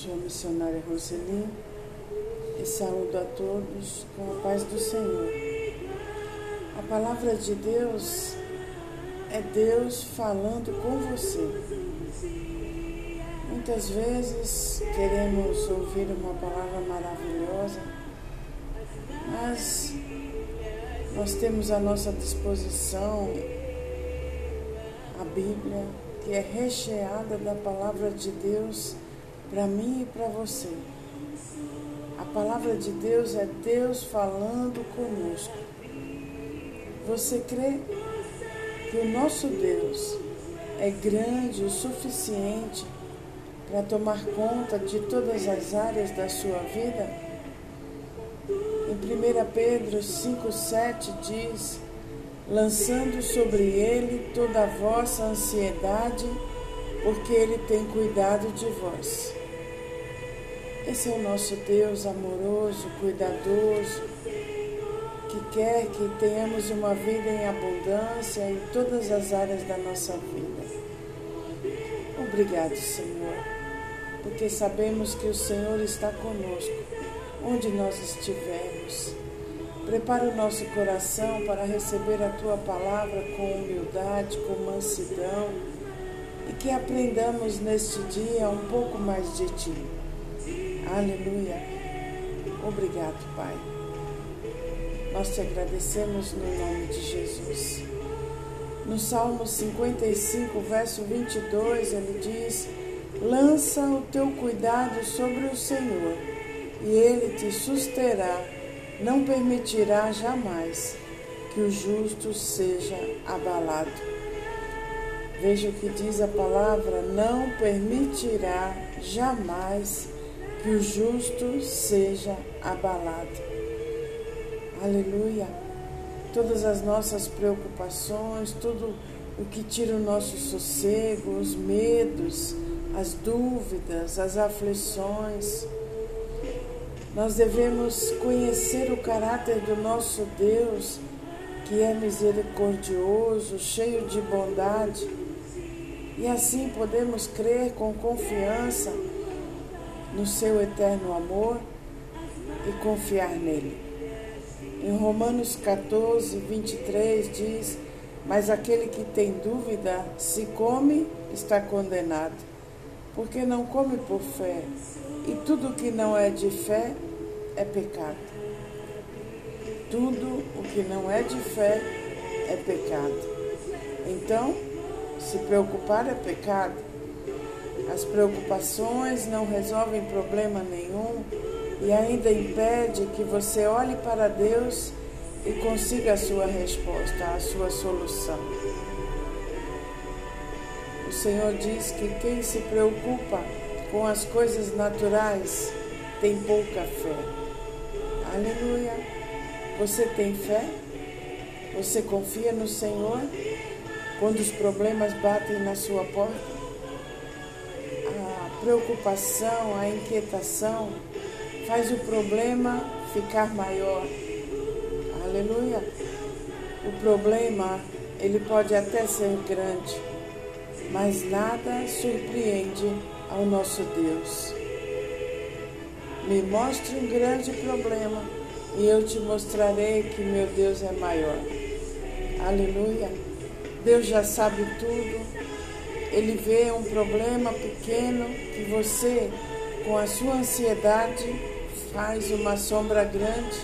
sou a missionária Roseli e saúdo a todos com a paz do Senhor. A palavra de Deus é Deus falando com você. Muitas vezes queremos ouvir uma palavra maravilhosa, mas nós temos à nossa disposição a Bíblia, que é recheada da palavra de Deus para mim e para você. A palavra de Deus é Deus falando conosco. Você crê que o nosso Deus é grande o suficiente para tomar conta de todas as áreas da sua vida? Em 1 Pedro 5,7 diz: lançando sobre ele toda a vossa ansiedade, porque ele tem cuidado de vós. Esse é o nosso Deus amoroso, cuidadoso, que quer que tenhamos uma vida em abundância em todas as áreas da nossa vida. Obrigado, Senhor, porque sabemos que o Senhor está conosco, onde nós estivermos. Prepara o nosso coração para receber a tua palavra com humildade, com mansidão e que aprendamos neste dia um pouco mais de ti. Aleluia. Obrigado, Pai. Nós te agradecemos no nome de Jesus. No Salmo 55, verso 22, ele diz: Lança o teu cuidado sobre o Senhor, e ele te susterá, não permitirá jamais que o justo seja abalado. Veja o que diz a palavra: não permitirá jamais que o justo seja abalado. Aleluia. Todas as nossas preocupações, tudo o que tira o nosso sossego, os medos, as dúvidas, as aflições. Nós devemos conhecer o caráter do nosso Deus, que é misericordioso, cheio de bondade, e assim podemos crer com confiança no seu eterno amor e confiar nele. Em Romanos 14, 23 diz: Mas aquele que tem dúvida, se come, está condenado, porque não come por fé, e tudo que não é de fé é pecado. Tudo o que não é de fé é pecado. Então, se preocupar é pecado, as preocupações não resolvem problema nenhum e ainda impede que você olhe para Deus e consiga a sua resposta, a sua solução. O Senhor diz que quem se preocupa com as coisas naturais tem pouca fé. Aleluia. Você tem fé? Você confia no Senhor quando os problemas batem na sua porta? Preocupação, a inquietação faz o problema ficar maior. Aleluia. O problema, ele pode até ser grande, mas nada surpreende ao nosso Deus. Me mostre um grande problema e eu te mostrarei que meu Deus é maior. Aleluia. Deus já sabe tudo, ele vê um problema pequeno que você, com a sua ansiedade, faz uma sombra grande.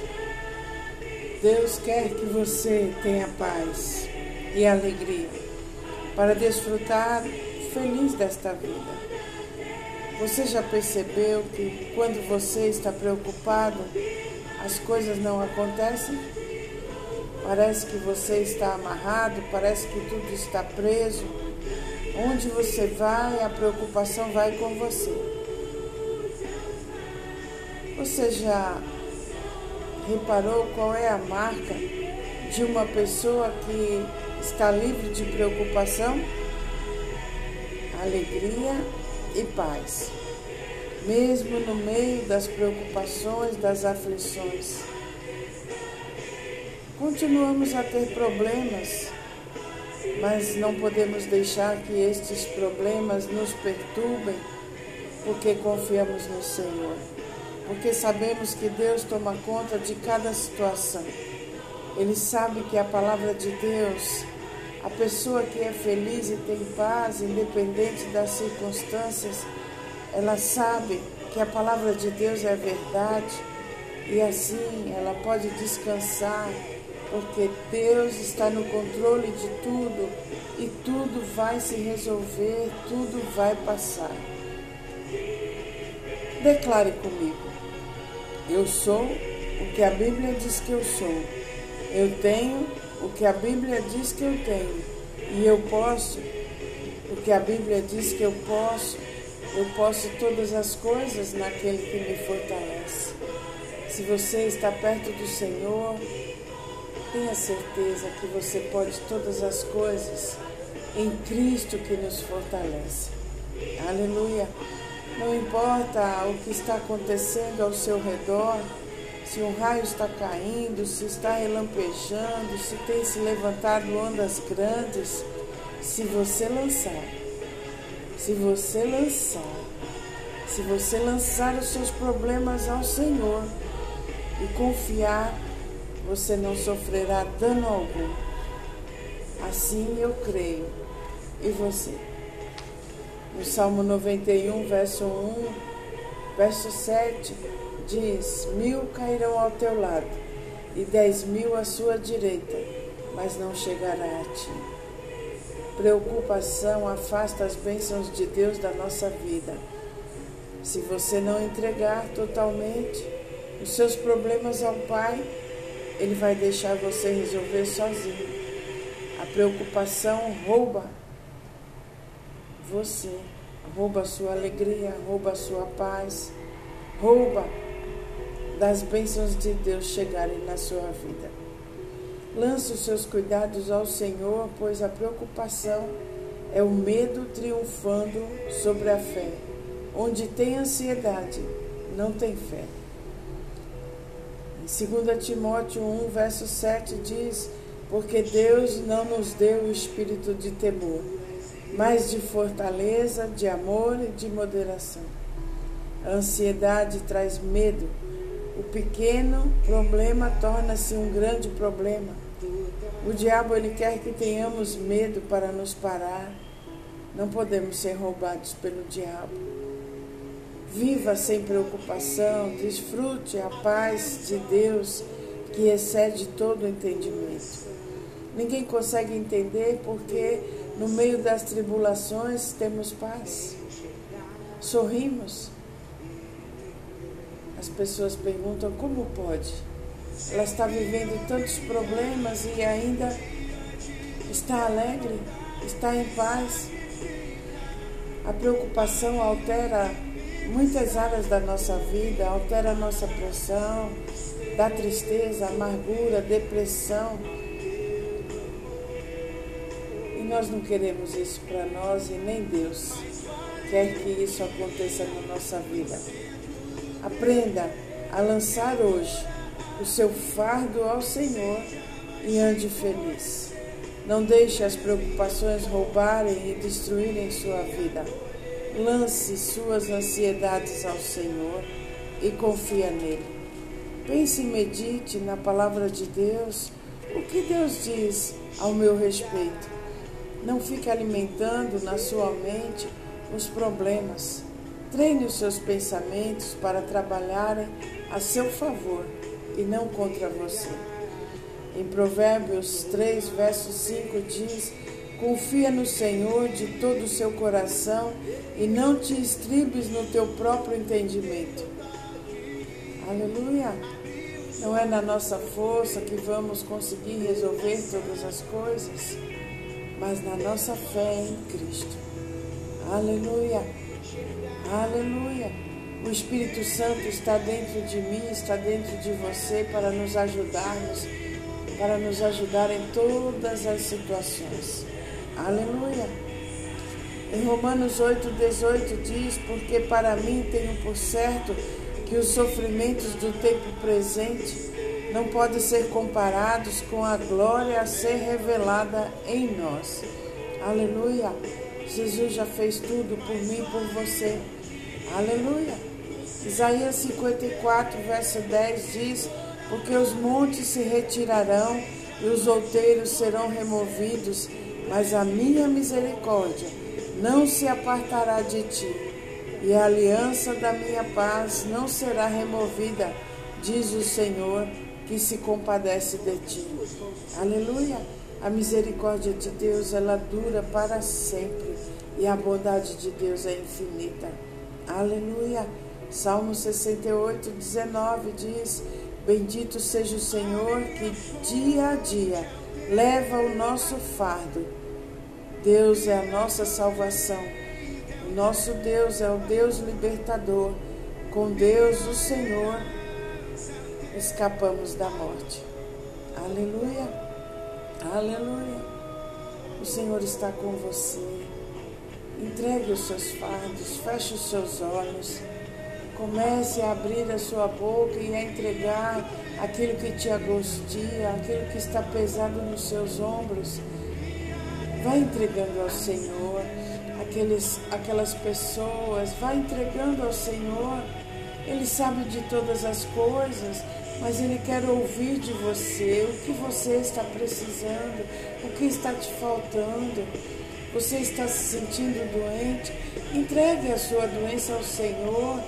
Deus quer que você tenha paz e alegria para desfrutar feliz desta vida. Você já percebeu que quando você está preocupado, as coisas não acontecem? Parece que você está amarrado, parece que tudo está preso Onde você vai, a preocupação vai com você. Você já reparou qual é a marca de uma pessoa que está livre de preocupação? Alegria e paz, mesmo no meio das preocupações, das aflições. Continuamos a ter problemas, mas não podemos deixar que estes problemas nos perturbem porque confiamos no Senhor. Porque sabemos que Deus toma conta de cada situação. Ele sabe que a palavra de Deus, a pessoa que é feliz e tem paz, independente das circunstâncias, ela sabe que a palavra de Deus é verdade e assim ela pode descansar, porque Deus está no controle de tudo e tudo vai se resolver, tudo vai passar. Declare comigo: Eu sou o que a Bíblia diz que eu sou. Eu tenho o que a Bíblia diz que eu tenho. E eu posso o que a Bíblia diz que eu posso. Eu posso todas as coisas naquele que me fortalece. Se você está perto do Senhor, tenha certeza que você pode todas as coisas em Cristo que nos fortalece. Aleluia. Não importa o que está acontecendo ao seu redor, se um raio está caindo, se está relampejando, se tem se levantado ondas grandes, se você lançar, se você lançar, se você lançar os seus problemas ao Senhor e confiar, você não sofrerá dano algum. Assim eu creio. E você? No Salmo 91, verso 1, verso 7, diz: Mil cairão ao teu lado e dez mil à sua direita, mas não chegará a ti. Preocupação afasta as bênçãos de Deus da nossa vida. Se você não entregar totalmente os seus problemas ao Pai, Ele vai deixar você resolver sozinho. A preocupação rouba você. Rouba a sua alegria, rouba a sua paz, rouba das bênçãos de Deus chegarem na sua vida. Lance os seus cuidados ao Senhor, pois a preocupação é o medo triunfando sobre a fé. Onde tem ansiedade, não tem fé. Em 2 Timóteo 1, verso 7 diz: Porque Deus não nos deu o espírito de temor, mas de fortaleza, de amor e de moderação. A ansiedade traz medo. O pequeno problema torna-se um grande problema. O diabo ele quer que tenhamos medo para nos parar. Não podemos ser roubados pelo diabo. Viva sem preocupação, desfrute a paz de Deus que excede todo entendimento. Ninguém consegue entender porque no meio das tribulações temos paz. Sorrimos. As pessoas perguntam como pode. Ela está vivendo tantos problemas e ainda está alegre, está em paz. A preocupação altera muitas áreas da nossa vida, altera a nossa pressão, dá tristeza, amargura, depressão nós não queremos isso para nós e nem Deus quer que isso aconteça na nossa vida. Aprenda a lançar hoje o seu fardo ao Senhor e ande feliz. Não deixe as preocupações roubarem e destruírem sua vida. Lance suas ansiedades ao Senhor e confia nele. Pense e medite na palavra de Deus. O que Deus diz ao meu respeito? Não fique alimentando na sua mente os problemas. Treine os seus pensamentos para trabalharem a seu favor e não contra você. Em Provérbios 3, verso 5 diz: Confia no Senhor de todo o seu coração e não te estribes no teu próprio entendimento. Aleluia! Não é na nossa força que vamos conseguir resolver todas as coisas mas na nossa fé em Cristo. Aleluia! Aleluia! O Espírito Santo está dentro de mim, está dentro de você para nos ajudarmos, para nos ajudar em todas as situações. Aleluia! Em Romanos 8, 18 diz: Porque para mim tenho por certo que os sofrimentos do tempo presente não podem ser comparados com a glória a ser revelada em nós. Aleluia! Jesus já fez tudo por mim e por você. Aleluia. Isaías 54, verso 10 diz: Porque os montes se retirarão e os outeiros serão removidos, mas a minha misericórdia não se apartará de ti, e a aliança da minha paz não será removida, diz o Senhor, que se compadece de ti. Aleluia. A misericórdia de Deus, ela dura para sempre e a bondade de Deus é infinita. Aleluia. Salmo 68, 19 diz: Bendito seja o Senhor que dia a dia leva o nosso fardo. Deus é a nossa salvação. O nosso Deus é o Deus libertador. Com Deus, o Senhor, escapamos da morte. Aleluia. Aleluia. O Senhor está com você. Entregue os seus fardos, feche os seus olhos. Comece a abrir a sua boca e a entregar aquilo que te angustia, aquilo que está pesado nos seus ombros. Vai entregando ao Senhor aqueles, aquelas pessoas, vai entregando ao Senhor. Ele sabe de todas as coisas, mas Ele quer ouvir de você o que você está precisando, o que está te faltando. Você está se sentindo doente? Entregue a sua doença ao Senhor,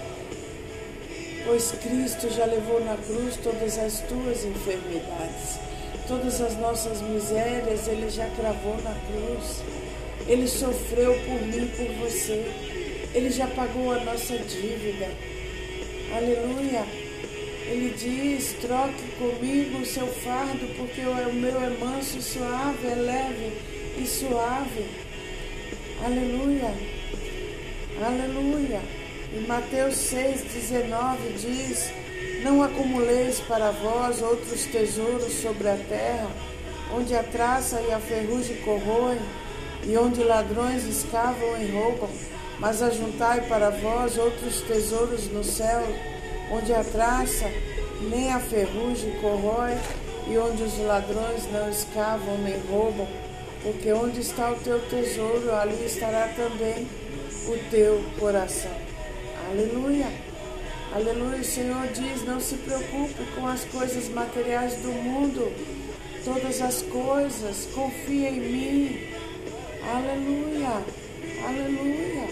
pois Cristo já levou na cruz todas as tuas enfermidades, todas as nossas misérias, Ele já cravou na cruz. Ele sofreu por mim, por você. Ele já pagou a nossa dívida. Aleluia. Ele diz: troque comigo o seu fardo, porque o meu é manso suave, é leve e suave. Aleluia. Aleluia. Em Mateus 6,19 diz: Não acumuleis para vós outros tesouros sobre a terra, onde a traça e a ferrugem corroem, e onde ladrões escavam e roubam, mas ajuntai para vós outros tesouros no céu, onde a traça nem a ferrugem corrói, e onde os ladrões não escavam nem roubam porque onde está o teu tesouro, ali estará também o teu coração. Aleluia. Aleluia. O Senhor diz: não se preocupe com as coisas materiais do mundo, todas as coisas, confia em mim. Aleluia. Aleluia.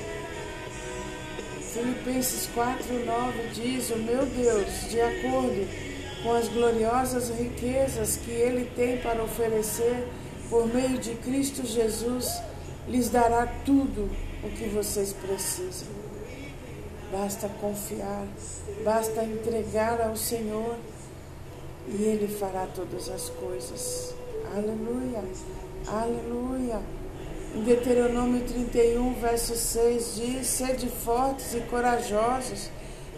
Filipenses 4:9 diz: "O meu Deus, de acordo com as gloriosas riquezas que ele tem para oferecer por meio de Cristo Jesus, lhes dará tudo o que vocês precisam. Basta confiar, basta entregar ao Senhor e Ele fará todas as coisas. Aleluia, aleluia. Em Deuteronômio 31, verso 6 diz: Sede fortes e corajosos,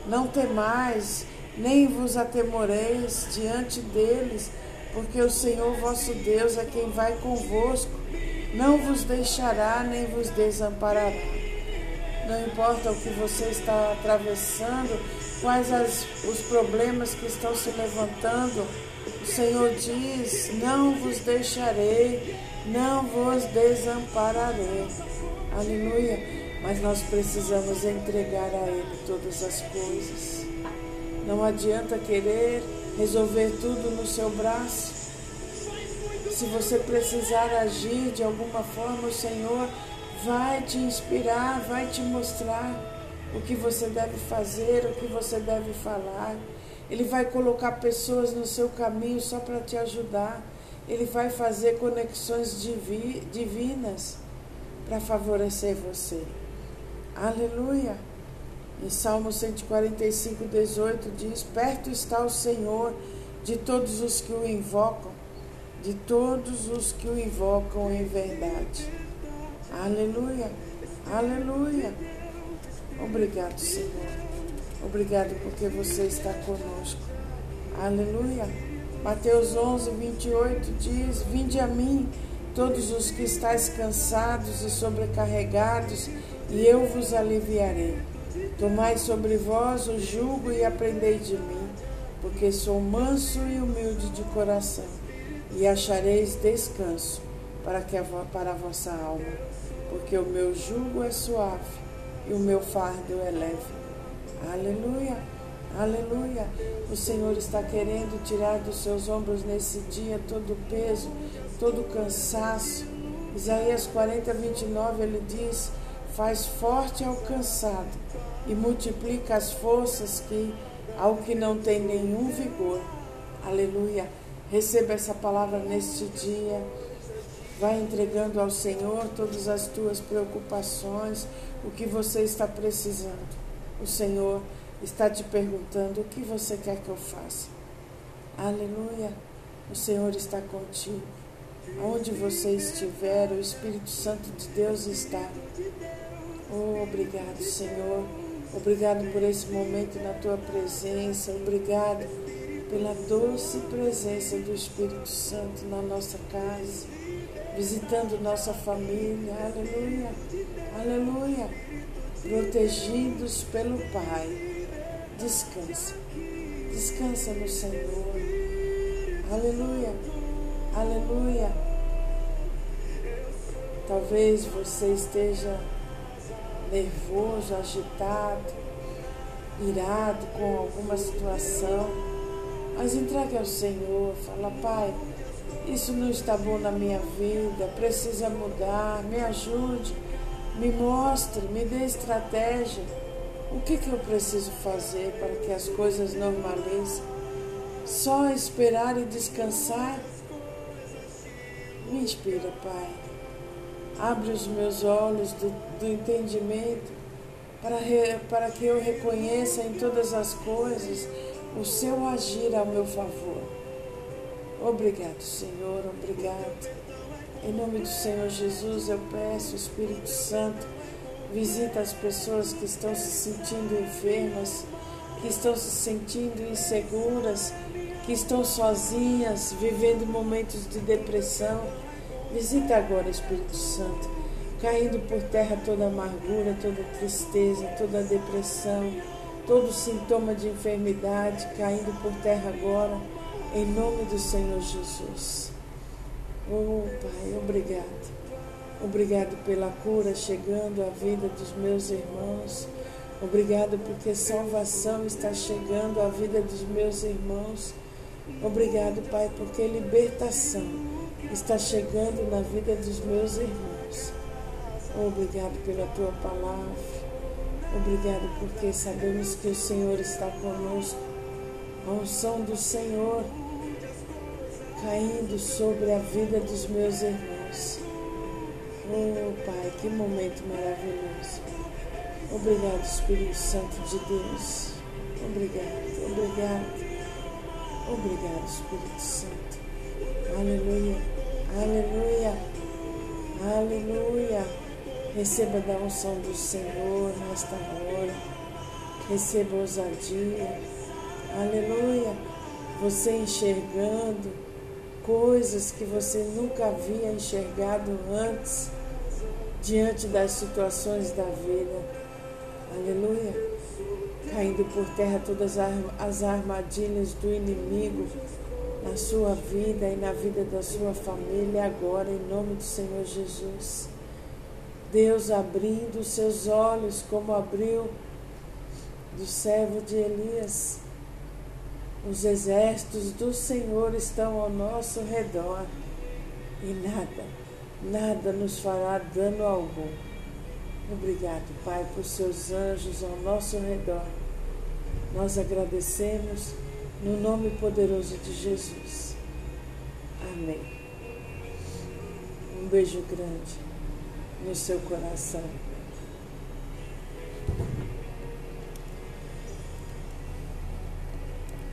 não temais, nem vos atemoreis diante deles porque o Senhor vosso Deus é quem vai convosco, não vos deixará nem vos desamparará. Não importa o que você está atravessando, quais as, os problemas que estão se levantando, o Senhor diz: Não vos deixarei, não vos desampararei. Aleluia. Mas nós precisamos entregar a Ele todas as coisas. Não adianta querer resolver tudo no seu braço. Se você precisar agir de alguma forma, o Senhor vai te inspirar, vai te mostrar o que você deve fazer, o que você deve falar. Ele vai colocar pessoas no seu caminho só para te ajudar. Ele vai fazer conexões divi divinas para favorecer você. Aleluia. Em Salmo 145, 18 diz: Perto está o Senhor de todos os que o invocam, de todos os que o invocam em verdade. Aleluia, aleluia. Obrigado, Senhor. Obrigado porque você está conosco. Aleluia. Mateus 11, 28 diz: Vinde a mim, todos os que estáis cansados e sobrecarregados, e eu vos aliviarei. Tomai sobre vós o jugo e aprendei de mim, porque sou manso e humilde de coração, e achareis descanso para, que para a vossa alma, porque o meu jugo é suave e o meu fardo é leve. Aleluia. Aleluia. O Senhor está querendo tirar dos seus ombros nesse dia todo o peso, todo o cansaço. Isaías 40, 29, ele diz: Faz forte ao cansado e multiplica as forças que ao que não tem nenhum vigor. Aleluia. Receba essa palavra neste dia. Vai entregando ao Senhor todas as tuas preocupações, o que você está precisando. O Senhor está te perguntando: o que você quer que eu faça? Aleluia. O Senhor está contigo. Onde você estiver, o Espírito Santo de Deus está. Oh, obrigado, Senhor. Obrigado por esse momento na tua presença. Obrigado pela doce presença do Espírito Santo na nossa casa, visitando nossa família. Aleluia. Aleluia. Protegidos pelo Pai. Descansa. Descansa no Senhor. Aleluia. Aleluia. Talvez você esteja nervoso, agitado, irado com alguma situação, mas entregue ao Senhor, fala, Pai, isso não está bom na minha vida, precisa mudar, me ajude, me mostre, me dê estratégia. O que, que eu preciso fazer para que as coisas normalizem? Só esperar e descansar? Me inspira, Pai. Abre os meus olhos do, do entendimento para, re, para que eu reconheça em todas as coisas o seu agir ao meu favor. Obrigado, Senhor, obrigado. Em nome do Senhor Jesus, eu peço, Espírito Santo, visita as pessoas que estão se sentindo enfermas, que estão se sentindo inseguras, que estão sozinhas, vivendo momentos de depressão. Visita agora, Espírito Santo, caindo por terra toda amargura, toda tristeza, toda depressão, todo sintoma de enfermidade, caindo por terra agora, em nome do Senhor Jesus. Oh, Pai, obrigado. Obrigado pela cura chegando à vida dos meus irmãos. Obrigado porque salvação está chegando à vida dos meus irmãos. Obrigado, Pai, porque libertação está chegando na vida dos meus irmãos. Obrigado pela tua palavra. Obrigado porque sabemos que o Senhor está conosco. A unção do Senhor caindo sobre a vida dos meus irmãos. Oh, Pai, que momento maravilhoso. Obrigado, Espírito Santo de Deus. Obrigado, obrigado. Obrigado, Espírito Santo. Aleluia. Aleluia. Aleluia. Receba da unção do Senhor nesta hora. Receba ousadia. Aleluia. Você enxergando coisas que você nunca havia enxergado antes diante das situações da vida. Aleluia. Caindo por terra todas as armadilhas do inimigo na sua vida e na vida da sua família agora, em nome do Senhor Jesus. Deus abrindo seus olhos, como abriu do servo de Elias. Os exércitos do Senhor estão ao nosso redor e nada, nada nos fará dano algum. Obrigado, Pai, por seus anjos ao nosso redor. Nós agradecemos no nome poderoso de Jesus. Amém. Um beijo grande no seu coração.